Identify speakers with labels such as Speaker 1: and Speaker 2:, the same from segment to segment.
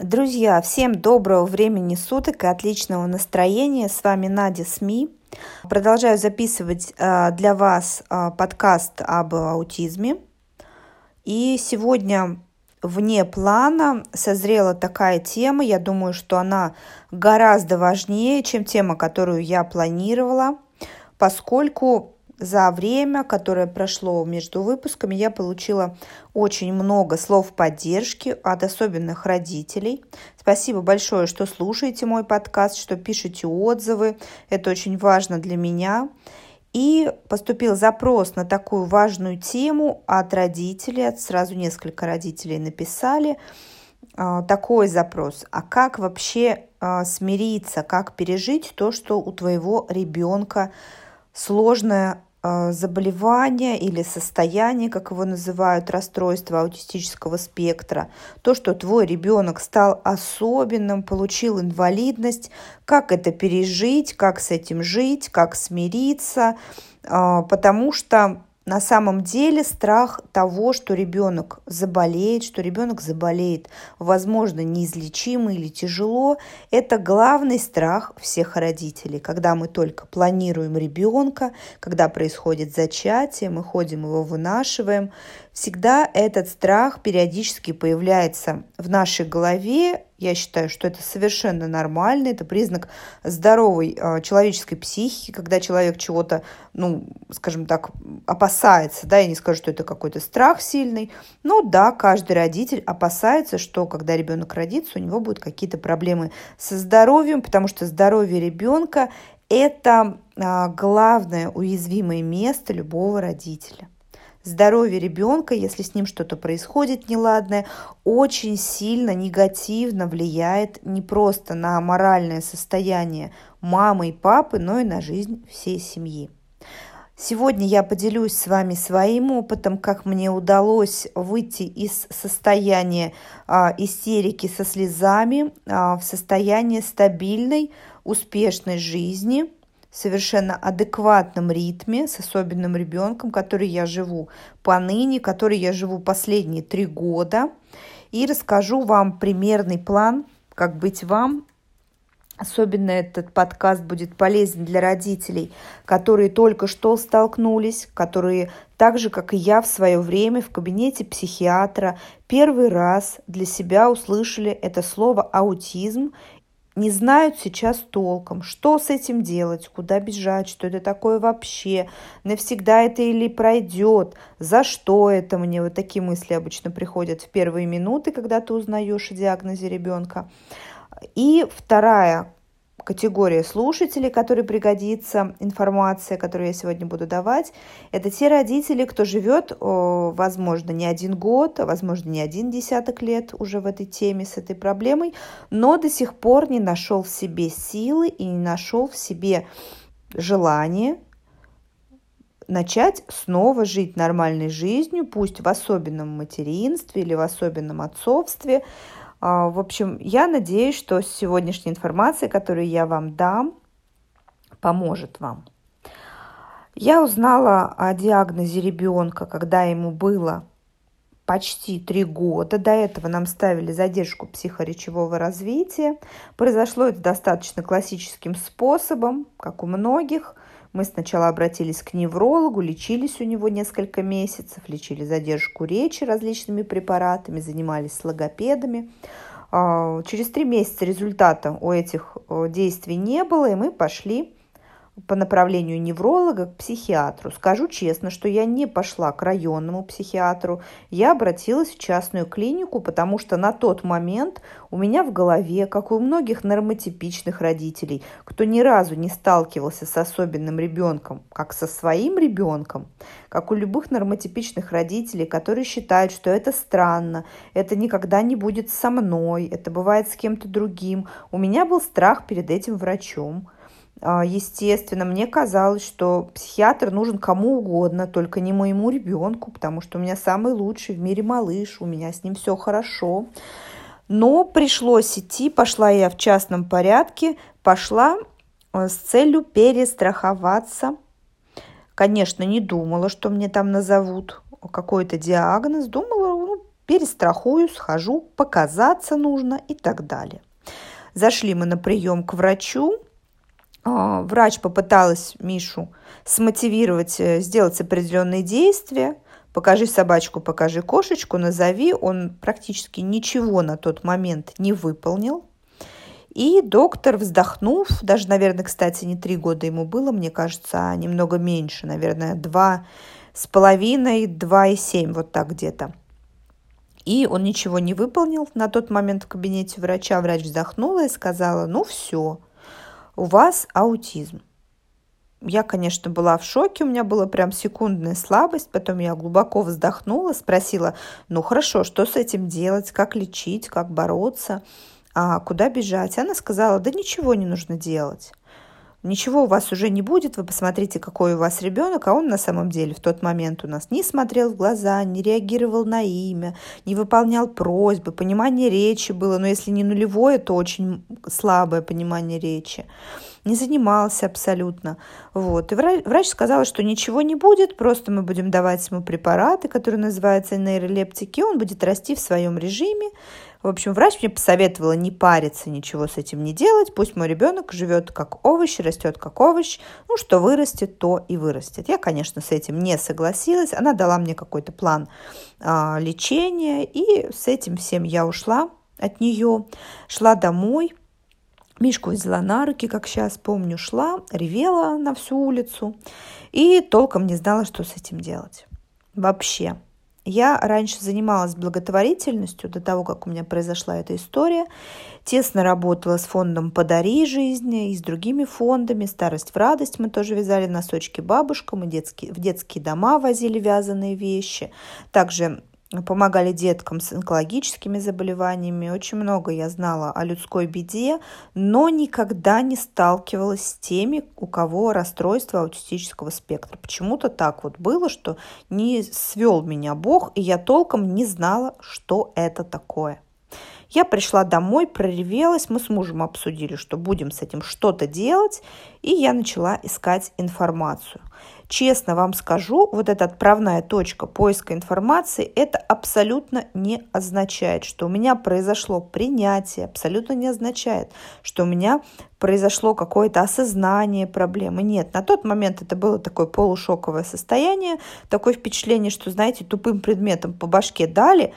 Speaker 1: Друзья, всем доброго времени суток и отличного настроения. С вами Надя СМИ. Продолжаю записывать а, для вас а, подкаст об аутизме. И сегодня вне плана созрела такая тема. Я думаю, что она гораздо важнее, чем тема, которую я планировала, поскольку за время, которое прошло между выпусками, я получила очень много слов поддержки от особенных родителей. Спасибо большое, что слушаете мой подкаст, что пишете отзывы. Это очень важно для меня. И поступил запрос на такую важную тему от родителей, сразу несколько родителей написали а, такой запрос. А как вообще а, смириться, как пережить то, что у твоего ребенка сложная заболевание или состояние, как его называют, расстройство аутистического спектра, то, что твой ребенок стал особенным, получил инвалидность, как это пережить, как с этим жить, как смириться, э, потому что на самом деле страх того, что ребенок заболеет, что ребенок заболеет, возможно, неизлечимо или тяжело, это главный страх всех родителей. Когда мы только планируем ребенка, когда происходит зачатие, мы ходим его вынашиваем, всегда этот страх периодически появляется в нашей голове, я считаю, что это совершенно нормально, это признак здоровой э, человеческой психики, когда человек чего-то, ну, скажем так, опасается, да, я не скажу, что это какой-то страх сильный, но да, каждый родитель опасается, что когда ребенок родится, у него будут какие-то проблемы со здоровьем, потому что здоровье ребенка это э, главное уязвимое место любого родителя здоровье ребенка, если с ним что-то происходит неладное, очень сильно негативно влияет не просто на моральное состояние мамы и папы, но и на жизнь всей семьи. Сегодня я поделюсь с вами своим опытом, как мне удалось выйти из состояния а, истерики со слезами а, в состояние стабильной, успешной жизни – совершенно адекватном ритме с особенным ребенком, который я живу поныне, который я живу последние три года. И расскажу вам примерный план, как быть вам. Особенно этот подкаст будет полезен для родителей, которые только что столкнулись, которые так же, как и я в свое время в кабинете психиатра первый раз для себя услышали это слово аутизм не знают сейчас толком, что с этим делать, куда бежать, что это такое вообще, навсегда это или пройдет, за что это мне. Вот такие мысли обычно приходят в первые минуты, когда ты узнаешь о диагнозе ребенка. И вторая категория слушателей, которой пригодится информация, которую я сегодня буду давать, это те родители, кто живет, возможно, не один год, возможно, не один десяток лет уже в этой теме с этой проблемой, но до сих пор не нашел в себе силы и не нашел в себе желание начать снова жить нормальной жизнью, пусть в особенном материнстве или в особенном отцовстве, в общем, я надеюсь, что сегодняшняя информация, которую я вам дам, поможет вам. Я узнала о диагнозе ребенка, когда ему было почти три года. До этого нам ставили задержку психоречевого развития. Произошло это достаточно классическим способом, как у многих – мы сначала обратились к неврологу, лечились у него несколько месяцев, лечили задержку речи различными препаратами, занимались с логопедами. А, через три месяца результата у этих э, действий не было, и мы пошли по направлению невролога к психиатру. Скажу честно, что я не пошла к районному психиатру, я обратилась в частную клинику, потому что на тот момент у меня в голове, как у многих нормотипичных родителей, кто ни разу не сталкивался с особенным ребенком, как со своим ребенком, как у любых нормотипичных родителей, которые считают, что это странно, это никогда не будет со мной, это бывает с кем-то другим. У меня был страх перед этим врачом – естественно, мне казалось, что психиатр нужен кому угодно, только не моему ребенку, потому что у меня самый лучший в мире малыш, у меня с ним все хорошо. Но пришлось идти, пошла я в частном порядке, пошла э, с целью перестраховаться. Конечно, не думала, что мне там назовут какой-то диагноз, думала, ну, перестрахую, схожу, показаться нужно и так далее. Зашли мы на прием к врачу. А, врач попыталась Мишу смотивировать, э, сделать определенные действия. Покажи собачку, покажи кошечку, назови. Он практически ничего на тот момент не выполнил. И доктор, вздохнув, даже, наверное, кстати, не три года ему было, мне кажется, а немного меньше, наверное, два с половиной, два и семь, вот так где-то. И он ничего не выполнил. На тот момент в кабинете врача врач вздохнула и сказала, ну все, у вас аутизм. Я, конечно, была в шоке, у меня была прям секундная слабость, потом я глубоко вздохнула, спросила, ну хорошо, что с этим делать, как лечить, как бороться, а куда бежать. Она сказала, да ничего не нужно делать ничего у вас уже не будет, вы посмотрите, какой у вас ребенок, а он на самом деле в тот момент у нас не смотрел в глаза, не реагировал на имя, не выполнял просьбы, понимание речи было, но если не нулевое, то очень слабое понимание речи не занимался абсолютно. Вот. И врач, сказал, что ничего не будет, просто мы будем давать ему препараты, которые называются нейролептики, он будет расти в своем режиме. В общем, врач мне посоветовала не париться, ничего с этим не делать. Пусть мой ребенок живет как овощ, растет как овощ. Ну, что вырастет, то и вырастет. Я, конечно, с этим не согласилась. Она дала мне какой-то план а, лечения, и с этим всем я ушла от нее. Шла домой, Мишку взяла на руки, как сейчас помню, шла, ревела на всю улицу и толком не знала, что с этим делать. Вообще. Я раньше занималась благотворительностью до того, как у меня произошла эта история. Тесно работала с фондом «Подари жизни» и с другими фондами. «Старость в радость» мы тоже вязали носочки бабушкам, и детские, в детские дома возили вязаные вещи. Также помогали деткам с онкологическими заболеваниями. Очень много я знала о людской беде, но никогда не сталкивалась с теми, у кого расстройство аутистического спектра. Почему-то так вот было, что не свел меня Бог, и я толком не знала, что это такое. Я пришла домой, проревелась, мы с мужем обсудили, что будем с этим что-то делать, и я начала искать информацию. Честно вам скажу, вот эта отправная точка поиска информации, это абсолютно не означает, что у меня произошло принятие, абсолютно не означает, что у меня произошло какое-то осознание проблемы. Нет, на тот момент это было такое полушоковое состояние, такое впечатление, что, знаете, тупым предметом по башке дали,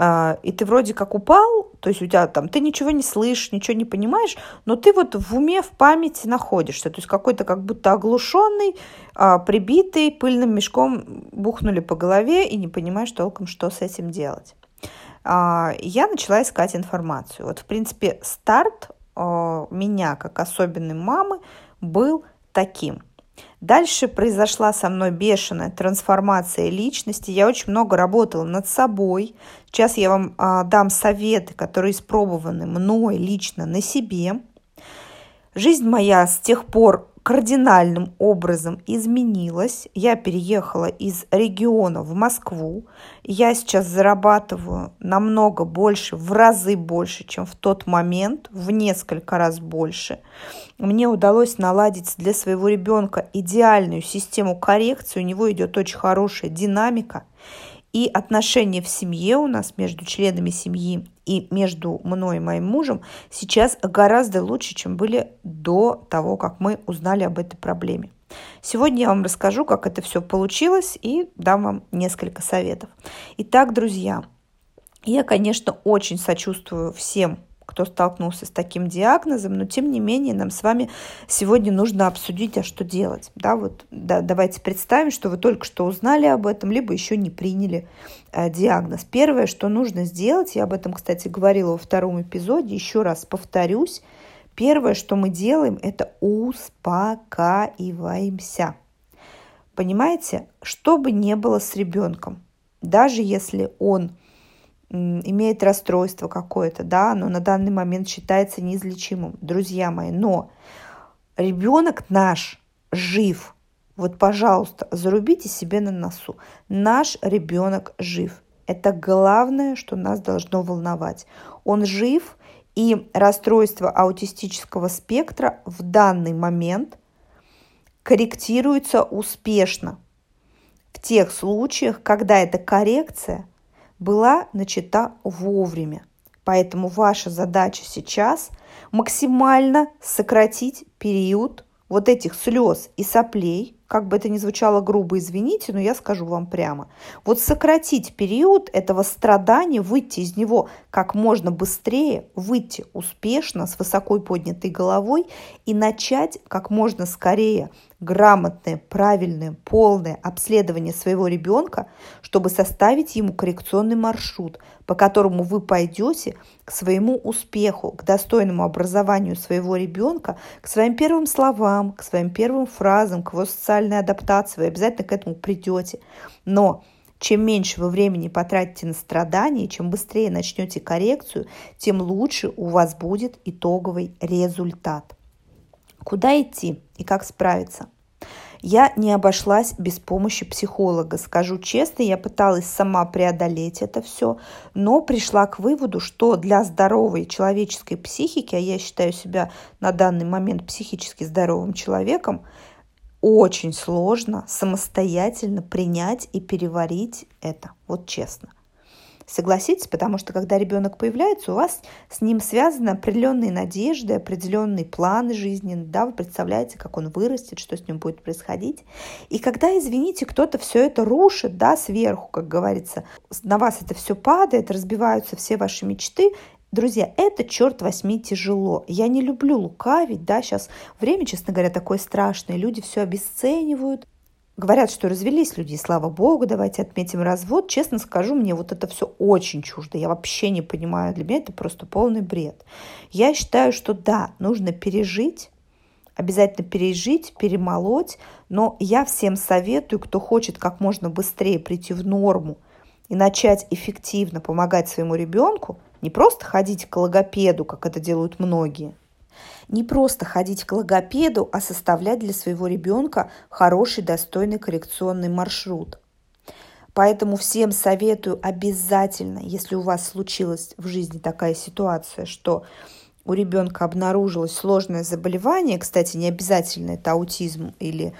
Speaker 1: и ты вроде как упал, то есть у тебя там, ты ничего не слышишь, ничего не понимаешь, но ты вот в уме, в памяти находишься, то есть какой-то как будто оглушенный, а, прибитый, пыльным мешком бухнули по голове и не понимаешь толком, что с этим делать. А, я начала искать информацию. Вот, в принципе, старт меня, как особенной мамы, был таким – Дальше произошла со мной бешеная трансформация личности. Я очень много работала над собой. Сейчас я вам а, дам советы, которые испробованы мной лично на себе. Жизнь моя с тех пор кардинальным образом изменилась. Я переехала из региона в Москву. Я сейчас зарабатываю намного больше, в разы больше, чем в тот момент, в несколько раз больше. Мне удалось наладить для своего ребенка идеальную систему коррекции. У него идет очень хорошая динамика. И отношения в семье у нас между членами семьи и между мной и моим мужем сейчас гораздо лучше, чем были до того, как мы узнали об этой проблеме. Сегодня я вам расскажу, как это все получилось и дам вам несколько советов. Итак, друзья, я, конечно, очень сочувствую всем кто столкнулся с таким диагнозом, но тем не менее нам с вами сегодня нужно обсудить, а что делать. Да, вот, да, давайте представим, что вы только что узнали об этом, либо еще не приняли э, диагноз. Первое, что нужно сделать, я об этом, кстати, говорила во втором эпизоде, еще раз повторюсь, первое, что мы делаем, это успокаиваемся. Понимаете, что бы ни было с ребенком, даже если он имеет расстройство какое-то, да, но на данный момент считается неизлечимым, друзья мои. Но ребенок наш жив. Вот, пожалуйста, зарубите себе на носу. Наш ребенок жив. Это главное, что нас должно волновать. Он жив, и расстройство аутистического спектра в данный момент корректируется успешно. В тех случаях, когда эта коррекция – была начата вовремя. Поэтому ваша задача сейчас максимально сократить период вот этих слез и соплей, как бы это ни звучало грубо, извините, но я скажу вам прямо. Вот сократить период этого страдания, выйти из него как можно быстрее, выйти успешно с высоко поднятой головой и начать как можно скорее грамотное, правильное, полное обследование своего ребенка, чтобы составить ему коррекционный маршрут, по которому вы пойдете к своему успеху, к достойному образованию своего ребенка, к своим первым словам, к своим первым фразам, к его социальной адаптации. Вы обязательно к этому придете. Но чем меньше вы времени потратите на страдания, чем быстрее начнете коррекцию, тем лучше у вас будет итоговый результат. Куда идти и как справиться? Я не обошлась без помощи психолога. Скажу честно, я пыталась сама преодолеть это все, но пришла к выводу, что для здоровой человеческой психики, а я считаю себя на данный момент психически здоровым человеком, очень сложно самостоятельно принять и переварить это. Вот честно. Согласитесь, потому что когда ребенок появляется, у вас с ним связаны определенные надежды, определенные планы жизненные, да, вы представляете, как он вырастет, что с ним будет происходить. И когда, извините, кто-то все это рушит, да, сверху, как говорится, на вас это все падает, разбиваются все ваши мечты, Друзья, это, черт возьми, тяжело. Я не люблю лукавить, да, сейчас время, честно говоря, такое страшное. Люди все обесценивают, Говорят, что развелись люди, и слава богу, давайте отметим развод. Честно скажу, мне вот это все очень чуждо. Я вообще не понимаю, для меня это просто полный бред. Я считаю, что да, нужно пережить, обязательно пережить, перемолоть, но я всем советую, кто хочет как можно быстрее прийти в норму и начать эффективно помогать своему ребенку, не просто ходить к логопеду, как это делают многие – не просто ходить к логопеду, а составлять для своего ребенка хороший, достойный коррекционный маршрут. Поэтому всем советую обязательно, если у вас случилась в жизни такая ситуация, что у ребенка обнаружилось сложное заболевание, кстати, не обязательно это аутизм или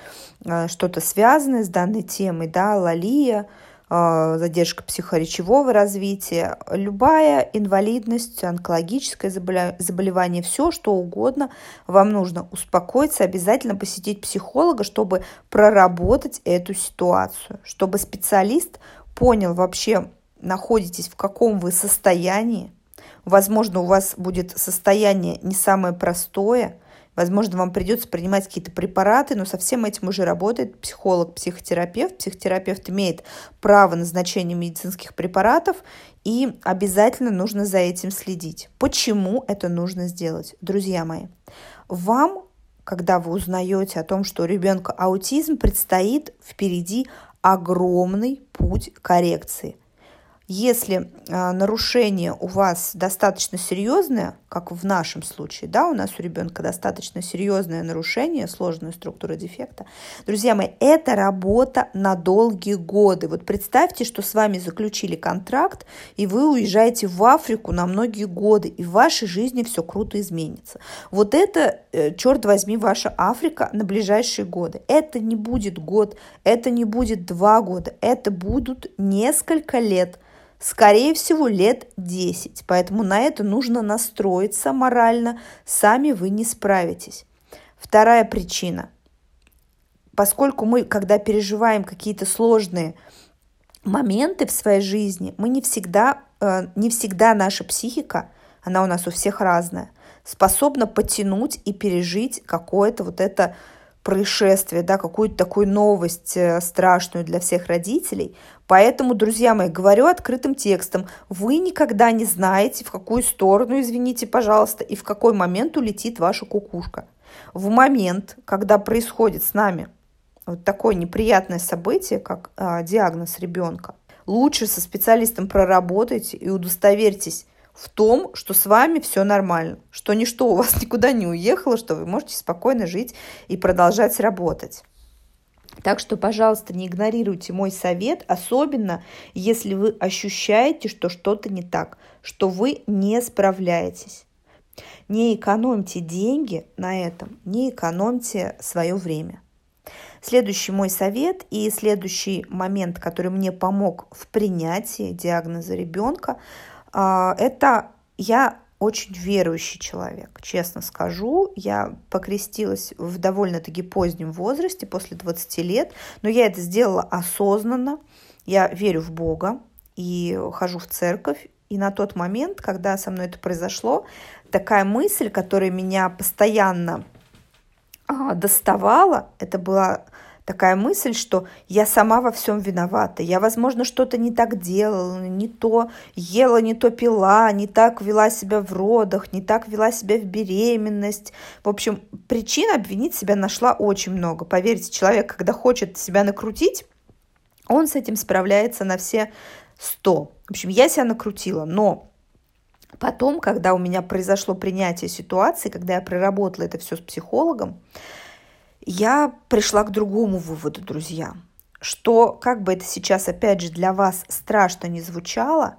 Speaker 1: э, что-то связанное с данной темой, да, лалия – задержка психоречевого развития, любая инвалидность, онкологическое заболевание, все что угодно, вам нужно успокоиться, обязательно посетить психолога, чтобы проработать эту ситуацию, чтобы специалист понял вообще, находитесь в каком вы состоянии. Возможно, у вас будет состояние не самое простое – Возможно, вам придется принимать какие-то препараты, но со всем этим уже работает психолог, психотерапевт. Психотерапевт имеет право назначения медицинских препаратов, и обязательно нужно за этим следить. Почему это нужно сделать? Друзья мои, вам, когда вы узнаете о том, что у ребенка аутизм, предстоит впереди огромный путь коррекции – если э, нарушение у вас достаточно серьезное, как в нашем случае, да, у нас у ребенка достаточно серьезное нарушение, сложная структура дефекта, друзья мои, это работа на долгие годы. Вот представьте, что с вами заключили контракт, и вы уезжаете в Африку на многие годы, и в вашей жизни все круто изменится. Вот это, э, черт возьми, ваша Африка на ближайшие годы. Это не будет год, это не будет два года, это будут несколько лет – скорее всего, лет 10. Поэтому на это нужно настроиться морально, сами вы не справитесь. Вторая причина. Поскольку мы, когда переживаем какие-то сложные моменты в своей жизни, мы не всегда, э, не всегда наша психика, она у нас у всех разная, способна потянуть и пережить какое-то вот это происшествие, да, какую-то такую новость э, страшную для всех родителей. Поэтому, друзья мои, говорю открытым текстом, вы никогда не знаете, в какую сторону, извините, пожалуйста, и в какой момент улетит ваша кукушка. В момент, когда происходит с нами вот такое неприятное событие, как а, диагноз ребенка, лучше со специалистом проработайте и удостоверьтесь, в том, что с вами все нормально, что ничто у вас никуда не уехало, что вы можете спокойно жить и продолжать работать. Так что, пожалуйста, не игнорируйте мой совет, особенно если вы ощущаете, что что-то не так, что вы не справляетесь. Не экономьте деньги на этом, не экономьте свое время. Следующий мой совет и следующий момент, который мне помог в принятии диагноза ребенка, это я очень верующий человек, честно скажу. Я покрестилась в довольно-таки позднем возрасте, после 20 лет, но я это сделала осознанно. Я верю в Бога и хожу в церковь. И на тот момент, когда со мной это произошло, такая мысль, которая меня постоянно а, доставала, это была такая мысль, что я сама во всем виновата. Я, возможно, что-то не так делала, не то ела, не то пила, не так вела себя в родах, не так вела себя в беременность. В общем, причин обвинить себя нашла очень много. Поверьте, человек, когда хочет себя накрутить, он с этим справляется на все сто. В общем, я себя накрутила, но потом, когда у меня произошло принятие ситуации, когда я проработала это все с психологом, я пришла к другому выводу, друзья, что, как бы это сейчас, опять же, для вас страшно не звучало,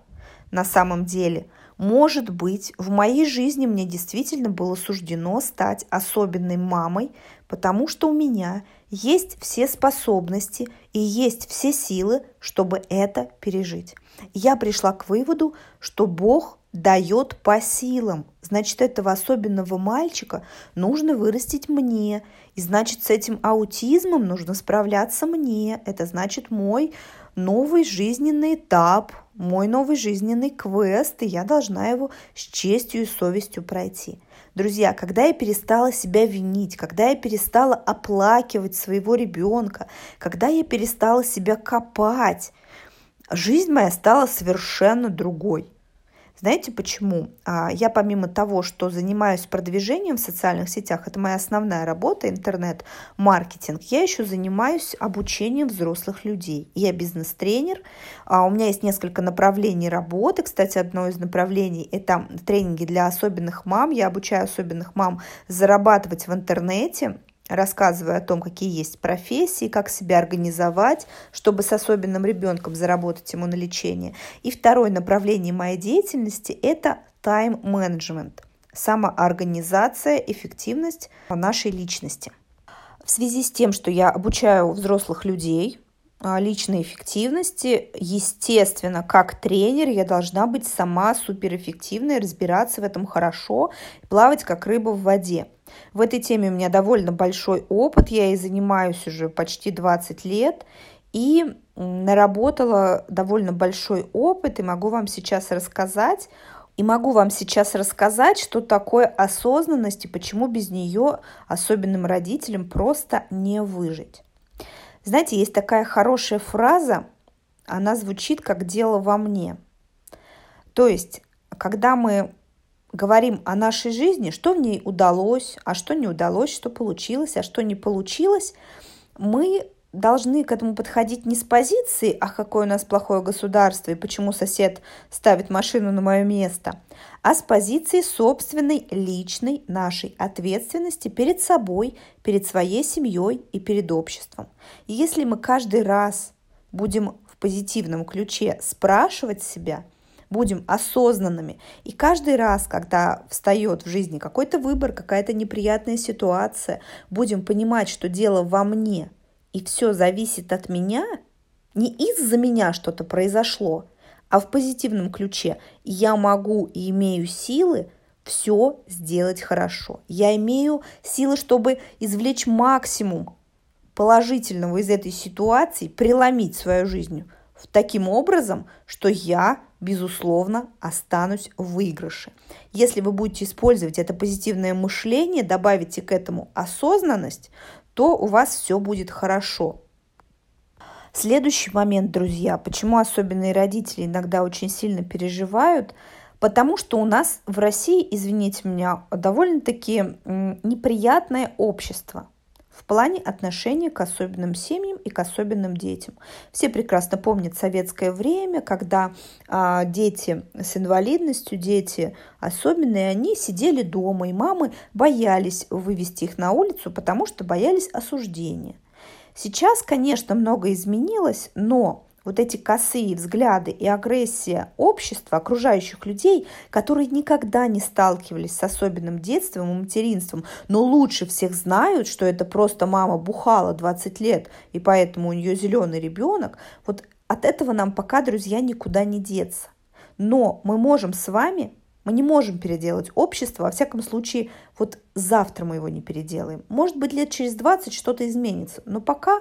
Speaker 1: на самом деле, может быть, в моей жизни мне действительно было суждено стать особенной мамой, потому что у меня есть все способности и есть все силы, чтобы это пережить. Я пришла к выводу, что Бог дает по силам. Значит, этого особенного мальчика нужно вырастить мне. И значит, с этим аутизмом нужно справляться мне. Это значит мой новый жизненный этап, мой новый жизненный квест, и я должна его с честью и совестью пройти. Друзья, когда я перестала себя винить, когда я перестала оплакивать своего ребенка, когда я перестала себя копать, жизнь моя стала совершенно другой. Знаете почему? А, я помимо того, что занимаюсь продвижением в социальных сетях, это моя основная работа, интернет-маркетинг, я еще занимаюсь обучением взрослых людей. Я бизнес-тренер, а, у меня есть несколько направлений работы. Кстати, одно из направлений – это тренинги для особенных мам. Я обучаю особенных мам зарабатывать в интернете, рассказываю о том, какие есть профессии, как себя организовать, чтобы с особенным ребенком заработать ему на лечение. И второе направление моей деятельности – это тайм-менеджмент, самоорганизация, эффективность нашей личности. В связи с тем, что я обучаю взрослых людей а, личной эффективности, естественно, как тренер я должна быть сама суперэффективной, разбираться в этом хорошо, плавать как рыба в воде – в этой теме у меня довольно большой опыт, я ей занимаюсь уже почти 20 лет, и наработала довольно большой опыт, и могу вам сейчас рассказать, и могу вам сейчас рассказать, что такое осознанность и почему без нее особенным родителям просто не выжить. Знаете, есть такая хорошая фраза, она звучит как «дело во мне». То есть, когда мы говорим о нашей жизни, что в ней удалось, а что не удалось, что получилось, а что не получилось, мы должны к этому подходить не с позиции, а какое у нас плохое государство и почему сосед ставит машину на мое место, а с позиции собственной личной нашей ответственности перед собой, перед своей семьей и перед обществом. И если мы каждый раз будем в позитивном ключе спрашивать себя – будем осознанными. И каждый раз, когда встает в жизни какой-то выбор, какая-то неприятная ситуация, будем понимать, что дело во мне, и все зависит от меня, не из-за меня что-то произошло, а в позитивном ключе я могу и имею силы все сделать хорошо. Я имею силы, чтобы извлечь максимум положительного из этой ситуации, преломить свою жизнь таким образом, что я безусловно, останусь в выигрыше. Если вы будете использовать это позитивное мышление, добавите к этому осознанность, то у вас все будет хорошо. Следующий момент, друзья, почему особенные родители иногда очень сильно переживают, потому что у нас в России, извините меня, довольно-таки неприятное общество – в плане отношения к особенным семьям и к особенным детям. Все прекрасно помнят советское время, когда а, дети с инвалидностью, дети особенные, они сидели дома, и мамы боялись вывести их на улицу, потому что боялись осуждения. Сейчас, конечно, много изменилось, но вот эти косые взгляды и агрессия общества, окружающих людей, которые никогда не сталкивались с особенным детством и материнством, но лучше всех знают, что это просто мама бухала 20 лет, и поэтому у нее зеленый ребенок, вот от этого нам пока, друзья, никуда не деться. Но мы можем с вами мы не можем переделать общество, во всяком случае, вот завтра мы его не переделаем. Может быть, лет через 20 что-то изменится, но пока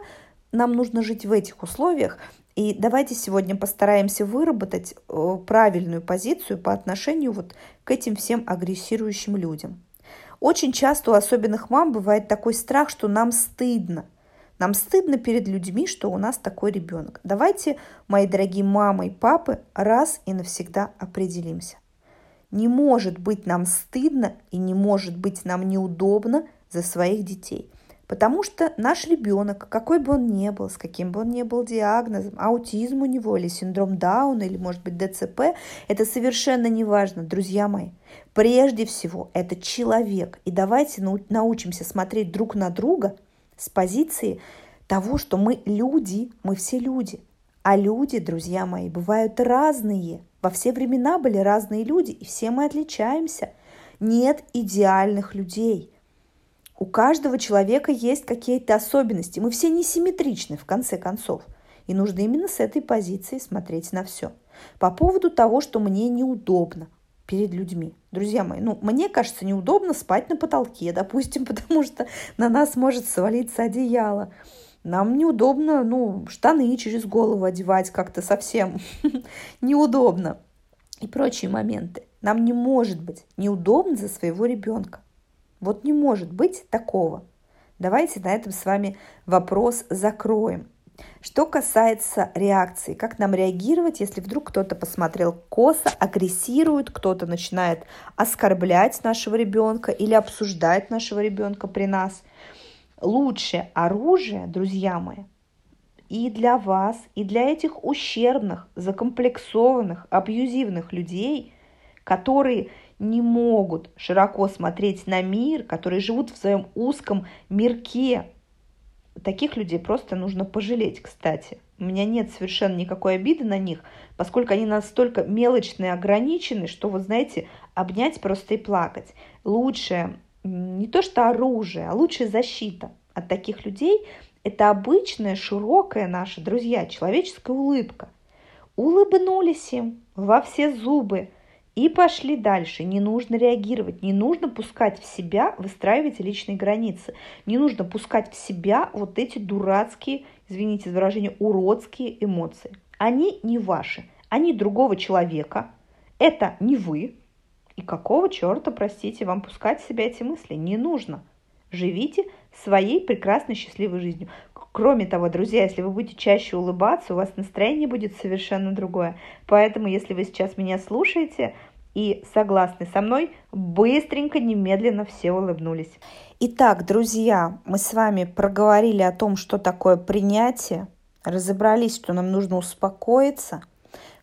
Speaker 1: нам нужно жить в этих условиях. И давайте сегодня постараемся выработать э, правильную позицию по отношению вот к этим всем агрессирующим людям. Очень часто у особенных мам бывает такой страх, что нам стыдно. Нам стыдно перед людьми, что у нас такой ребенок. Давайте, мои дорогие мамы и папы, раз и навсегда определимся. Не может быть нам стыдно и не может быть нам неудобно за своих детей. Потому что наш ребенок, какой бы он ни был, с каким бы он ни был диагнозом, аутизм у него или синдром Дауна, или, может быть, ДЦП, это совершенно не важно, друзья мои. Прежде всего, это человек. И давайте научимся смотреть друг на друга с позиции того, что мы люди, мы все люди. А люди, друзья мои, бывают разные – во все времена были разные люди, и все мы отличаемся. Нет идеальных людей. У каждого человека есть какие-то особенности. Мы все несимметричны, в конце концов. И нужно именно с этой позиции смотреть на все. По поводу того, что мне неудобно перед людьми. Друзья мои, ну, мне кажется, неудобно спать на потолке, допустим, потому что на нас может свалиться одеяло. Нам неудобно, ну, штаны через голову одевать как-то совсем неудобно и прочие моменты. Нам не может быть неудобно за своего ребенка. Вот не может быть такого. Давайте на этом с вами вопрос закроем. Что касается реакции, как нам реагировать, если вдруг кто-то посмотрел косо, агрессирует, кто-то начинает оскорблять нашего ребенка или обсуждать нашего ребенка при нас – лучшее оружие, друзья мои, и для вас, и для этих ущербных, закомплексованных, абьюзивных людей, которые не могут широко смотреть на мир, которые живут в своем узком мирке. Таких людей просто нужно пожалеть, кстати. У меня нет совершенно никакой обиды на них, поскольку они настолько мелочные ограничены, что, вы знаете, обнять просто и плакать. Лучшее не то что оружие, а лучшая защита от таких людей – это обычная, широкая наша, друзья, человеческая улыбка. Улыбнулись им во все зубы и пошли дальше. Не нужно реагировать, не нужно пускать в себя, выстраивать личные границы. Не нужно пускать в себя вот эти дурацкие, извините за выражение, уродские эмоции. Они не ваши, они другого человека. Это не вы, и какого черта, простите, вам пускать в себя эти мысли? Не нужно. Живите своей прекрасной счастливой жизнью. Кроме того, друзья, если вы будете чаще улыбаться, у вас настроение будет совершенно другое. Поэтому, если вы сейчас меня слушаете и согласны со мной, быстренько, немедленно все улыбнулись. Итак, друзья, мы с вами проговорили о том, что такое принятие, разобрались, что нам нужно успокоиться –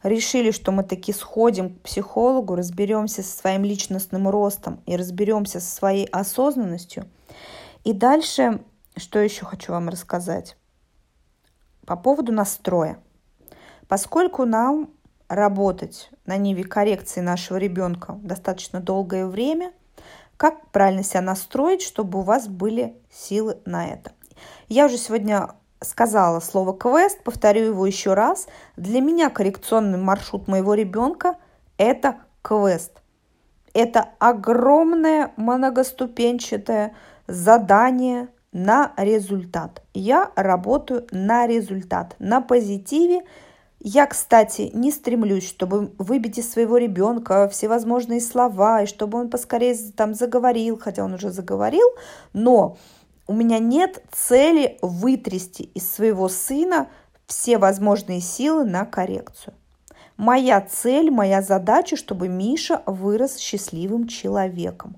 Speaker 1: решили, что мы таки сходим к психологу, разберемся со своим личностным ростом и разберемся со своей осознанностью. И дальше, что еще хочу вам рассказать? По поводу настроя. Поскольку нам работать на ниве коррекции нашего ребенка достаточно долгое время, как правильно себя настроить, чтобы у вас были силы на это? Я уже сегодня сказала слово квест, повторю его еще раз. Для меня коррекционный маршрут моего ребенка – это квест. Это огромное многоступенчатое задание на результат. Я работаю на результат, на позитиве. Я, кстати, не стремлюсь, чтобы выбить из своего ребенка всевозможные слова, и чтобы он поскорее там заговорил, хотя он уже заговорил, но у меня нет цели вытрясти из своего сына все возможные силы на коррекцию. Моя цель, моя задача, чтобы Миша вырос счастливым человеком.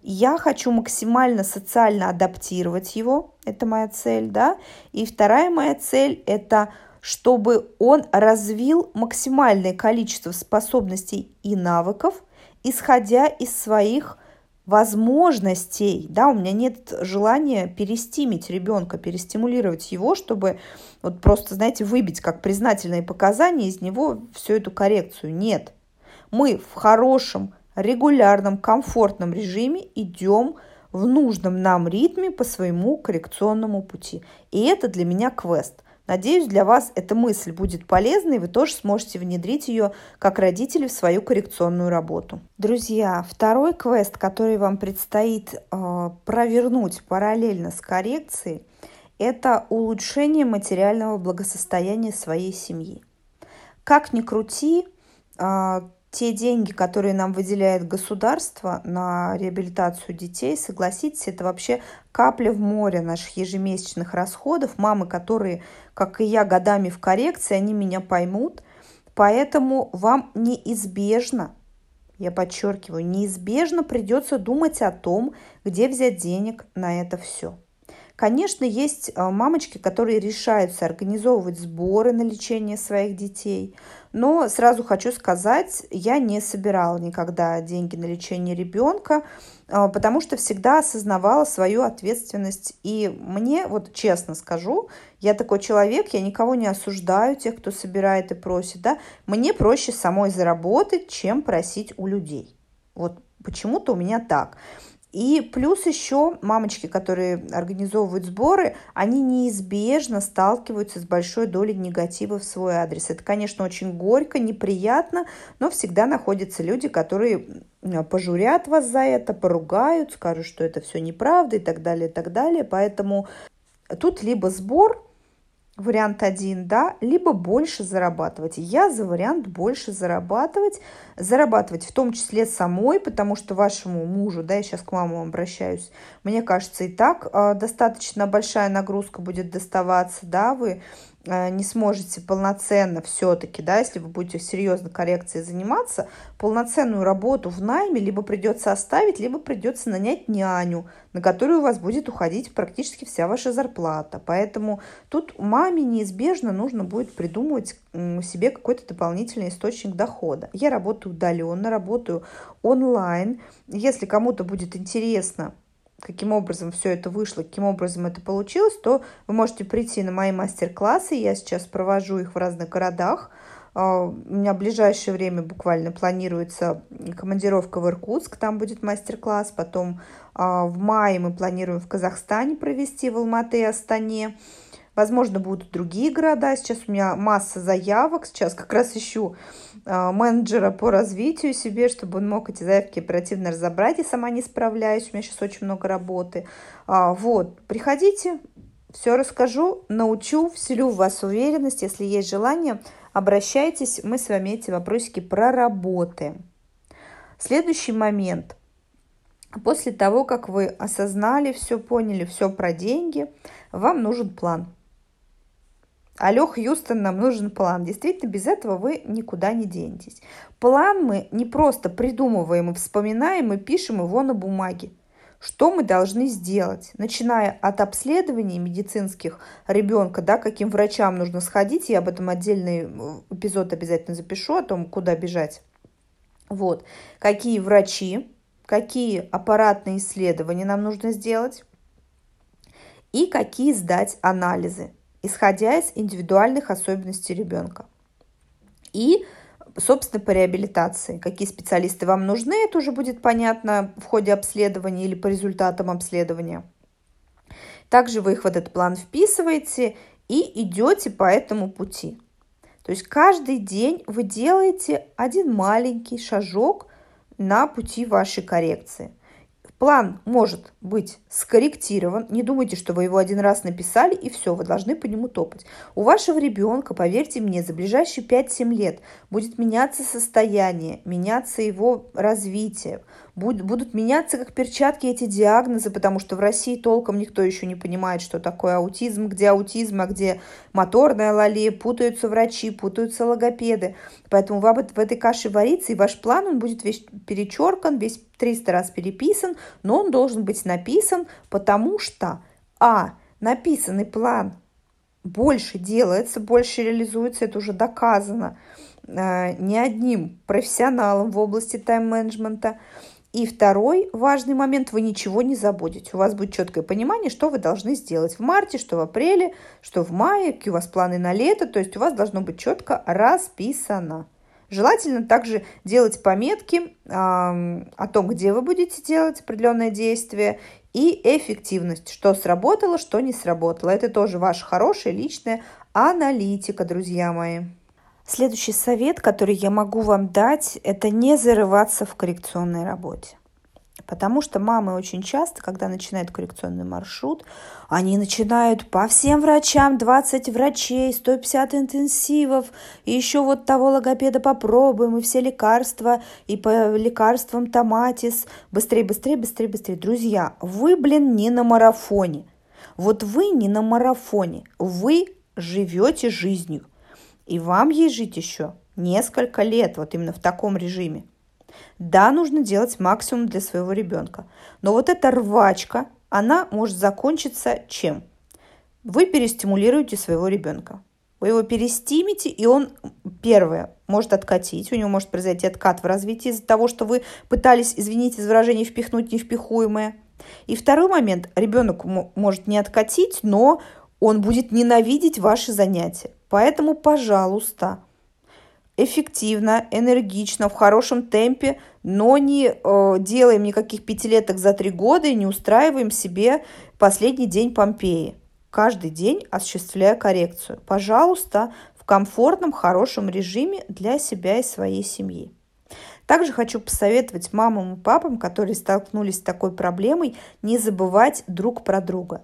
Speaker 1: Я хочу максимально социально адаптировать его, это моя цель, да. И вторая моя цель – это чтобы он развил максимальное количество способностей и навыков, исходя из своих возможностей, да, у меня нет желания перестимить ребенка, перестимулировать его, чтобы вот просто, знаете, выбить как признательные показания из него всю эту коррекцию. Нет. Мы в хорошем, регулярном, комфортном режиме идем в нужном нам ритме по своему коррекционному пути. И это для меня квест. Надеюсь, для вас эта мысль будет полезной, и вы тоже сможете внедрить ее как родители в свою коррекционную работу. Друзья, второй квест, который вам предстоит э, провернуть параллельно с коррекцией, это улучшение материального благосостояния своей семьи. Как ни крути, э, те деньги, которые нам выделяет государство на реабилитацию детей, согласитесь, это вообще капля в море наших ежемесячных расходов. Мамы, которые, как и я, годами в коррекции, они меня поймут. Поэтому вам неизбежно, я подчеркиваю, неизбежно придется думать о том, где взять денег на это все. Конечно, есть э, мамочки, которые решаются организовывать сборы на лечение своих детей, но сразу хочу сказать, я не собирала никогда деньги на лечение ребенка, потому что всегда осознавала свою ответственность. И мне, вот честно скажу, я такой человек, я никого не осуждаю, тех, кто собирает и просит, да, мне проще самой заработать, чем просить у людей. Вот почему-то у меня так. И плюс еще мамочки, которые организовывают сборы, они неизбежно сталкиваются с большой долей негатива в свой адрес. Это, конечно, очень горько, неприятно, но всегда находятся люди, которые пожурят вас за это, поругают, скажут, что это все неправда и так далее, и так далее. Поэтому тут либо сбор, вариант один, да, либо больше зарабатывать. Я за вариант больше зарабатывать, зарабатывать в том числе самой, потому что вашему мужу, да, я сейчас к маму обращаюсь, мне кажется, и так э, достаточно большая нагрузка будет доставаться, да, вы не сможете полноценно все-таки, да, если вы будете серьезно коррекцией заниматься, полноценную работу в найме либо придется оставить, либо придется нанять няню, на которую у вас будет уходить практически вся ваша зарплата. Поэтому тут маме неизбежно нужно будет придумывать себе какой-то дополнительный источник дохода. Я работаю удаленно, работаю онлайн. Если кому-то будет интересно, каким образом все это вышло, каким образом это получилось, то вы можете прийти на мои мастер-классы. Я сейчас провожу их в разных городах. А, у меня в ближайшее время буквально планируется командировка в Иркутск, там будет мастер-класс. Потом а, в мае мы планируем в Казахстане провести, в Алматы и Астане. Возможно, будут другие города. Сейчас у меня масса заявок. Сейчас как раз ищу э, менеджера по развитию себе, чтобы он мог эти заявки оперативно разобрать. Я сама не справляюсь. У меня сейчас очень много работы. А, вот, приходите, все расскажу, научу, вселю в вас уверенность. Если есть желание, обращайтесь. Мы с вами эти вопросики проработаем. Следующий момент. После того, как вы осознали все, поняли все про деньги, вам нужен план. Алло, Хьюстон, нам нужен план. Действительно, без этого вы никуда не денетесь. План мы не просто придумываем и вспоминаем, и пишем его на бумаге. Что мы должны сделать? Начиная от обследований медицинских ребенка, да, каким врачам нужно сходить, я об этом отдельный э, эпизод обязательно запишу, о том, куда бежать. Вот. Какие врачи, какие аппаратные исследования нам нужно сделать и какие сдать анализы исходя из индивидуальных особенностей ребенка. И, собственно, по реабилитации. Какие специалисты вам нужны, это уже будет понятно в ходе обследования или по результатам обследования. Также вы их в этот план вписываете и идете по этому пути. То есть каждый день вы делаете один маленький шажок на пути вашей коррекции – План может быть скорректирован. Не думайте, что вы его один раз написали и все, вы должны по нему топать. У вашего ребенка, поверьте мне, за ближайшие 5-7 лет будет меняться состояние, меняться его развитие, будут меняться как перчатки эти диагнозы, потому что в России толком никто еще не понимает, что такое аутизм, где аутизм, а где моторная лалия, путаются врачи, путаются логопеды. Поэтому вы в этой каше варится, и ваш план, он будет весь перечеркан, весь 300 раз переписан, но он должен быть написан, потому что, а, написанный план больше делается, больше реализуется, это уже доказано э, не одним профессионалом в области тайм-менеджмента – И второй важный момент, вы ничего не забудете. У вас будет четкое понимание, что вы должны сделать в марте, что в апреле, что в мае, какие у вас планы на лето. То есть у вас должно быть четко расписано. Желательно также делать пометки э, о том, где вы будете делать определенное действие и эффективность, что сработало, что не сработало. Это тоже ваша хорошая личная аналитика, друзья мои. Следующий совет, который я могу вам дать, это не зарываться в коррекционной работе. Потому что мамы очень часто, когда начинают коррекционный маршрут, они начинают по всем врачам, 20 врачей, 150 интенсивов, и еще вот того логопеда попробуем, и все лекарства, и по лекарствам томатис. Быстрее, быстрее, быстрее, быстрее. Друзья, вы, блин, не на марафоне. Вот вы не на марафоне. Вы живете жизнью. И вам ей жить еще несколько лет, вот именно в таком режиме. Да, нужно делать максимум для своего ребенка. Но вот эта рвачка, она может закончиться чем? Вы перестимулируете своего ребенка. Вы его перестимите, и он, первое, может откатить. У него может произойти откат в развитии из-за того, что вы пытались, извините за выражение, впихнуть невпихуемое. И второй момент. Ребенок может не откатить, но он будет ненавидеть ваши занятия. Поэтому, пожалуйста, эффективно, энергично, в хорошем темпе, но не э, делаем никаких пятилеток за три года и не устраиваем себе последний день Помпеи. Каждый день осуществляя коррекцию. Пожалуйста, в комфортном, хорошем режиме для себя и своей семьи. Также хочу посоветовать мамам и папам, которые столкнулись с такой проблемой, не забывать друг про друга.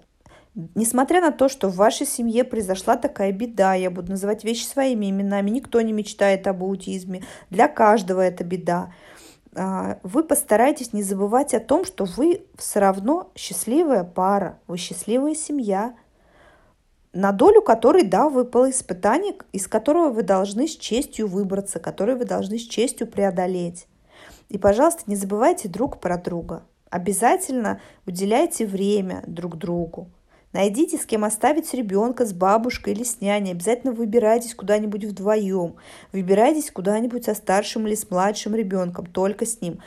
Speaker 1: Несмотря на то, что в вашей семье произошла такая беда, я буду называть вещи своими именами, никто не мечтает об аутизме, для каждого это беда, а, вы постарайтесь не забывать о том, что вы все равно счастливая пара, вы счастливая семья, на долю которой, да, выпало испытание, из которого вы должны с честью выбраться, которое вы должны с честью преодолеть. И, пожалуйста, не забывайте друг про друга. Обязательно уделяйте время друг другу. Найдите, с кем оставить ребенка, с бабушкой или с няней. Обязательно выбирайтесь куда-нибудь вдвоем. Выбирайтесь куда-нибудь со старшим или с младшим ребенком, только с ним.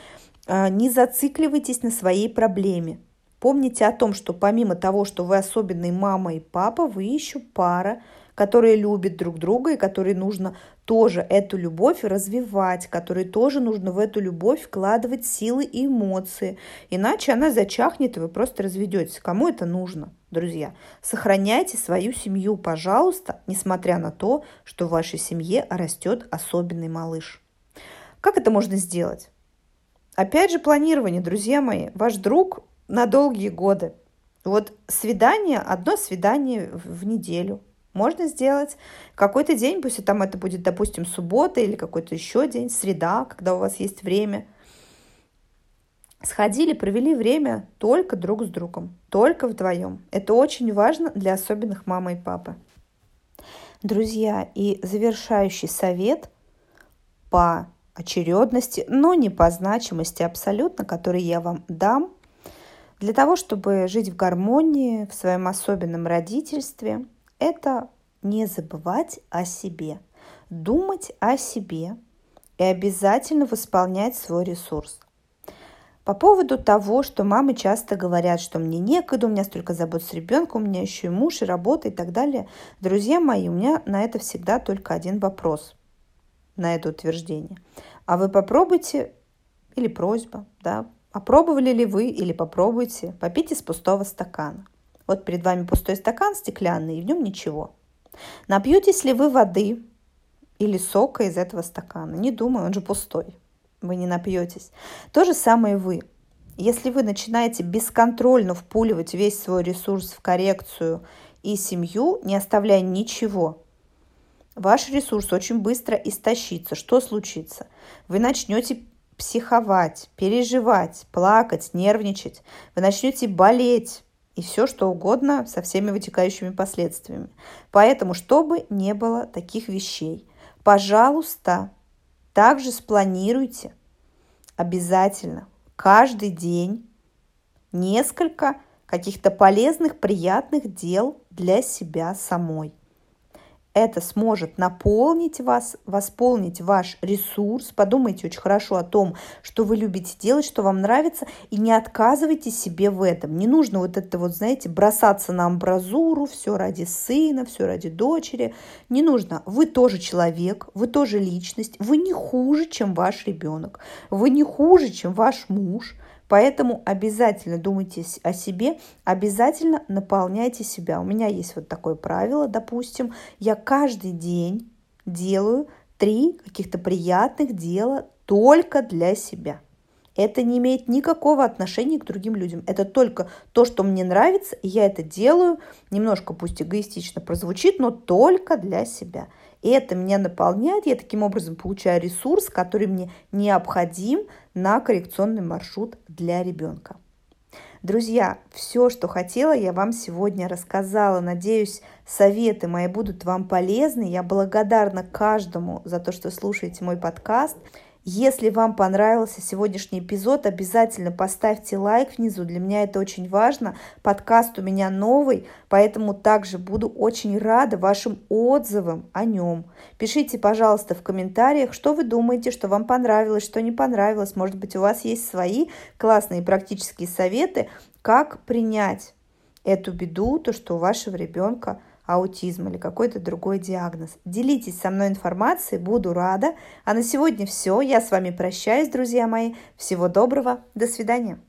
Speaker 1: А, не зацикливайтесь на своей проблеме. Помните о том, что помимо того, что вы особенный мама и папа, вы еще пара, которые любят друг друга и которые нужно тоже эту любовь развивать, которые тоже нужно в эту любовь вкладывать силы и эмоции. Иначе она зачахнет, и вы просто разведетесь. Кому это нужно, друзья? Сохраняйте свою семью, пожалуйста, несмотря на то, что в вашей семье растет особенный малыш. Как это можно сделать? Опять же, планирование, друзья мои. Ваш друг на долгие годы. Вот свидание, одно свидание в неделю, можно сделать какой-то день, пусть там это будет, допустим, суббота или какой-то еще день, среда, когда у вас есть время. Сходили, провели время только друг с другом, только вдвоем. Это очень важно для особенных мамы и папы. Друзья, и завершающий совет по очередности, но не по значимости абсолютно, который я вам дам, для того, чтобы жить в гармонии в своем особенном родительстве – это не забывать о себе, думать о себе и обязательно восполнять свой ресурс. По поводу того, что мамы часто говорят, что мне некогда, у меня столько забот с ребенком, у меня еще и муж, и работа и так далее. Друзья мои, у меня на это всегда только один вопрос, на это утверждение. А вы попробуйте, или просьба, да, опробовали ли вы или попробуйте попить из пустого стакана – вот перед вами пустой стакан стеклянный, и в нем ничего. Напьетесь ли вы воды или сока из этого стакана? Не думаю, он же пустой. Вы не напьетесь. То же самое вы. Если вы начинаете бесконтрольно впуливать весь свой ресурс в коррекцию и семью, не оставляя ничего, ваш ресурс очень быстро истощится. Что случится? Вы начнете психовать, переживать, плакать, нервничать. Вы начнете болеть, и все что угодно со всеми вытекающими последствиями. Поэтому, чтобы не было таких вещей, пожалуйста, также спланируйте обязательно каждый день несколько каких-то полезных, приятных дел для себя самой. Это сможет наполнить вас, восполнить ваш ресурс. Подумайте очень хорошо о том, что вы любите делать, что вам нравится, и не отказывайте себе в этом. Не нужно вот это вот, знаете, бросаться на амбразуру, все ради сына, все ради дочери. Не нужно. Вы тоже человек, вы тоже личность, вы не хуже, чем ваш ребенок, вы не хуже, чем ваш муж – Поэтому обязательно думайте о себе, обязательно наполняйте себя. У меня есть вот такое правило, допустим, я каждый день делаю три каких-то приятных дела только для себя. Это не имеет никакого отношения к другим людям. Это только то, что мне нравится, и я это делаю, немножко пусть эгоистично прозвучит, но только для себя. И это меня наполняет, я таким образом получаю ресурс, который мне необходим на коррекционный маршрут для ребенка. Друзья, все, что хотела, я вам сегодня рассказала. Надеюсь, советы мои будут вам полезны. Я благодарна каждому за то, что слушаете мой подкаст. Если вам понравился сегодняшний эпизод, обязательно поставьте лайк внизу. Для меня это очень важно. Подкаст у меня новый, поэтому также буду очень рада вашим отзывам о нем. Пишите, пожалуйста, в комментариях, что вы думаете, что вам понравилось, что не понравилось. Может быть, у вас есть свои классные практические советы, как принять эту беду, то, что у вашего ребенка аутизм или какой-то другой диагноз. Делитесь со мной информацией, буду рада. А на сегодня все. Я с вами прощаюсь, друзья мои. Всего доброго. До свидания.